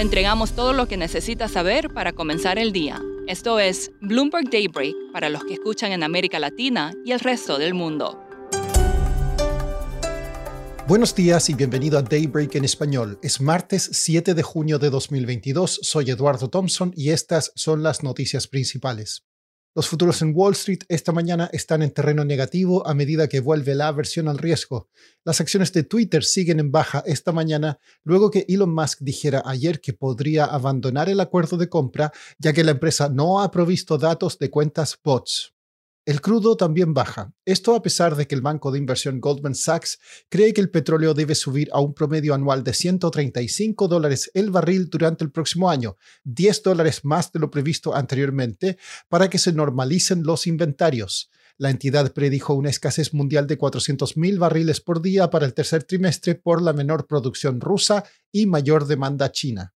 Le entregamos todo lo que necesita saber para comenzar el día. Esto es Bloomberg Daybreak para los que escuchan en América Latina y el resto del mundo. Buenos días y bienvenido a Daybreak en español. Es martes 7 de junio de 2022. Soy Eduardo Thompson y estas son las noticias principales. Los futuros en Wall Street esta mañana están en terreno negativo a medida que vuelve la aversión al riesgo. Las acciones de Twitter siguen en baja esta mañana luego que Elon Musk dijera ayer que podría abandonar el acuerdo de compra ya que la empresa no ha provisto datos de cuentas bots. El crudo también baja. Esto a pesar de que el banco de inversión Goldman Sachs cree que el petróleo debe subir a un promedio anual de 135 dólares el barril durante el próximo año, 10 dólares más de lo previsto anteriormente, para que se normalicen los inventarios. La entidad predijo una escasez mundial de 400.000 barriles por día para el tercer trimestre por la menor producción rusa y mayor demanda china.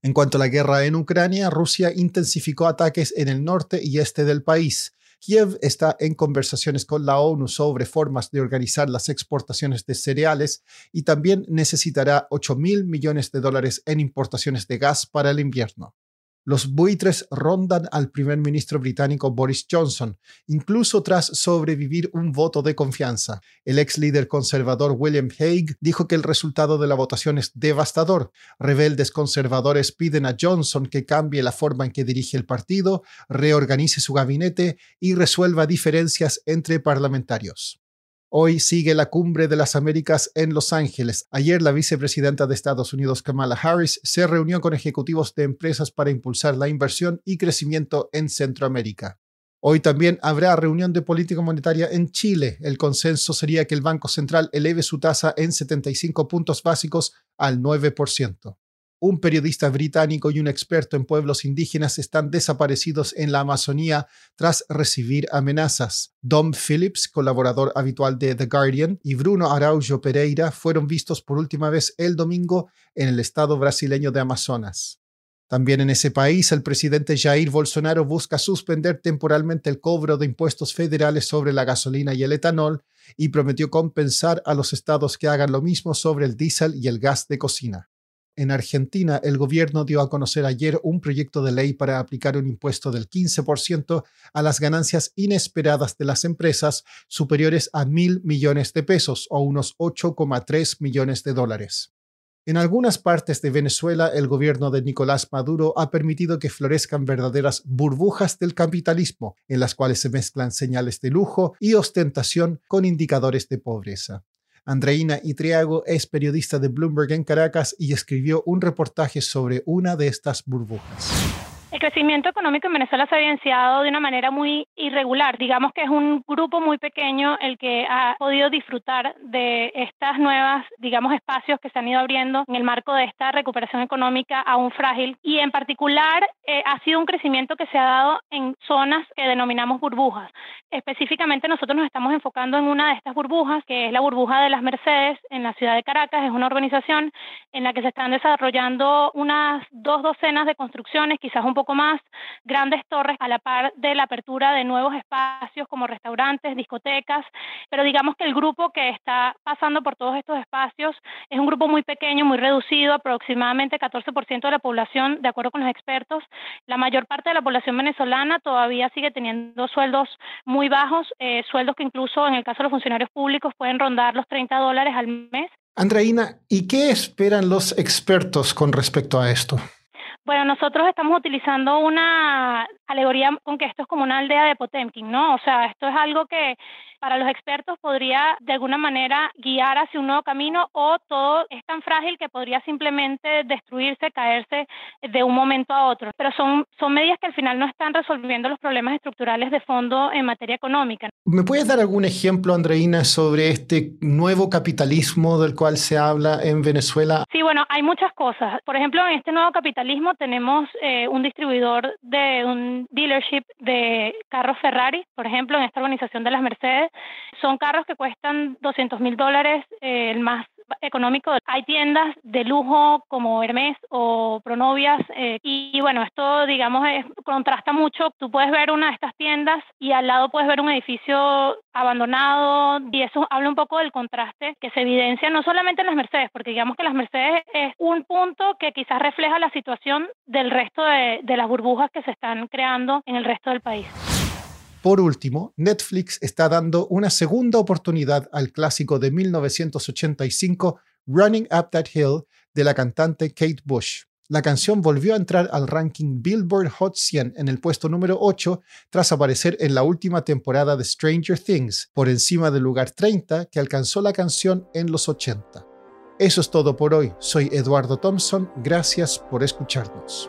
En cuanto a la guerra en Ucrania, Rusia intensificó ataques en el norte y este del país. Kiev está en conversaciones con la ONU sobre formas de organizar las exportaciones de cereales y también necesitará 8 mil millones de dólares en importaciones de gas para el invierno. Los buitres rondan al primer ministro británico Boris Johnson, incluso tras sobrevivir un voto de confianza. El ex líder conservador William Hague dijo que el resultado de la votación es devastador. Rebeldes conservadores piden a Johnson que cambie la forma en que dirige el partido, reorganice su gabinete y resuelva diferencias entre parlamentarios. Hoy sigue la cumbre de las Américas en Los Ángeles. Ayer la vicepresidenta de Estados Unidos, Kamala Harris, se reunió con ejecutivos de empresas para impulsar la inversión y crecimiento en Centroamérica. Hoy también habrá reunión de política monetaria en Chile. El consenso sería que el Banco Central eleve su tasa en 75 puntos básicos al 9% un periodista británico y un experto en pueblos indígenas están desaparecidos en la Amazonía tras recibir amenazas. Dom Phillips, colaborador habitual de The Guardian, y Bruno Araujo Pereira fueron vistos por última vez el domingo en el estado brasileño de Amazonas. También en ese país, el presidente Jair Bolsonaro busca suspender temporalmente el cobro de impuestos federales sobre la gasolina y el etanol y prometió compensar a los estados que hagan lo mismo sobre el diésel y el gas de cocina. En Argentina, el gobierno dio a conocer ayer un proyecto de ley para aplicar un impuesto del 15% a las ganancias inesperadas de las empresas superiores a mil millones de pesos o unos 8,3 millones de dólares. En algunas partes de Venezuela, el gobierno de Nicolás Maduro ha permitido que florezcan verdaderas burbujas del capitalismo, en las cuales se mezclan señales de lujo y ostentación con indicadores de pobreza. Andreina Itriago es periodista de Bloomberg en Caracas y escribió un reportaje sobre una de estas burbujas. El crecimiento económico en Venezuela se ha evidenciado de una manera muy irregular. Digamos que es un grupo muy pequeño el que ha podido disfrutar de estas nuevas, digamos, espacios que se han ido abriendo en el marco de esta recuperación económica aún frágil. Y en particular eh, ha sido un crecimiento que se ha dado en zonas que denominamos burbujas. Específicamente nosotros nos estamos enfocando en una de estas burbujas, que es la burbuja de las Mercedes en la ciudad de Caracas. Es una organización en la que se están desarrollando unas dos docenas de construcciones, quizás un poco más, grandes torres a la par de la apertura de nuevos espacios como restaurantes, discotecas, pero digamos que el grupo que está pasando por todos estos espacios es un grupo muy pequeño, muy reducido, aproximadamente 14% de la población, de acuerdo con los expertos. La mayor parte de la población venezolana todavía sigue teniendo sueldos muy bajos, eh, sueldos que incluso en el caso de los funcionarios públicos pueden rondar los 30 dólares al mes. Andreina, ¿y qué esperan los expertos con respecto a esto? Bueno, nosotros estamos utilizando una alegoría con que esto es como una aldea de Potemkin, ¿no? O sea, esto es algo que para los expertos podría de alguna manera guiar hacia un nuevo camino o todo es tan frágil que podría simplemente destruirse, caerse de un momento a otro. Pero son, son medidas que al final no están resolviendo los problemas estructurales de fondo en materia económica. ¿Me puedes dar algún ejemplo, Andreina, sobre este nuevo capitalismo del cual se habla en Venezuela? Sí, bueno, hay muchas cosas. Por ejemplo, en este nuevo capitalismo tenemos eh, un distribuidor de un dealership de carros Ferrari, por ejemplo, en esta organización de las Mercedes. Son carros que cuestan 200 mil dólares, eh, el más económico. Hay tiendas de lujo como Hermes o Pronovias eh, y, bueno, esto digamos es, contrasta mucho. Tú puedes ver una de estas tiendas y al lado puedes ver un edificio abandonado y eso habla un poco del contraste que se evidencia no solamente en las Mercedes, porque digamos que las Mercedes es un punto que quizás refleja la situación del resto de, de las burbujas que se están creando en el resto del país. Por último, Netflix está dando una segunda oportunidad al clásico de 1985 Running Up That Hill de la cantante Kate Bush. La canción volvió a entrar al ranking Billboard Hot 100 en el puesto número 8 tras aparecer en la última temporada de Stranger Things, por encima del lugar 30 que alcanzó la canción en los 80. Eso es todo por hoy. Soy Eduardo Thompson. Gracias por escucharnos.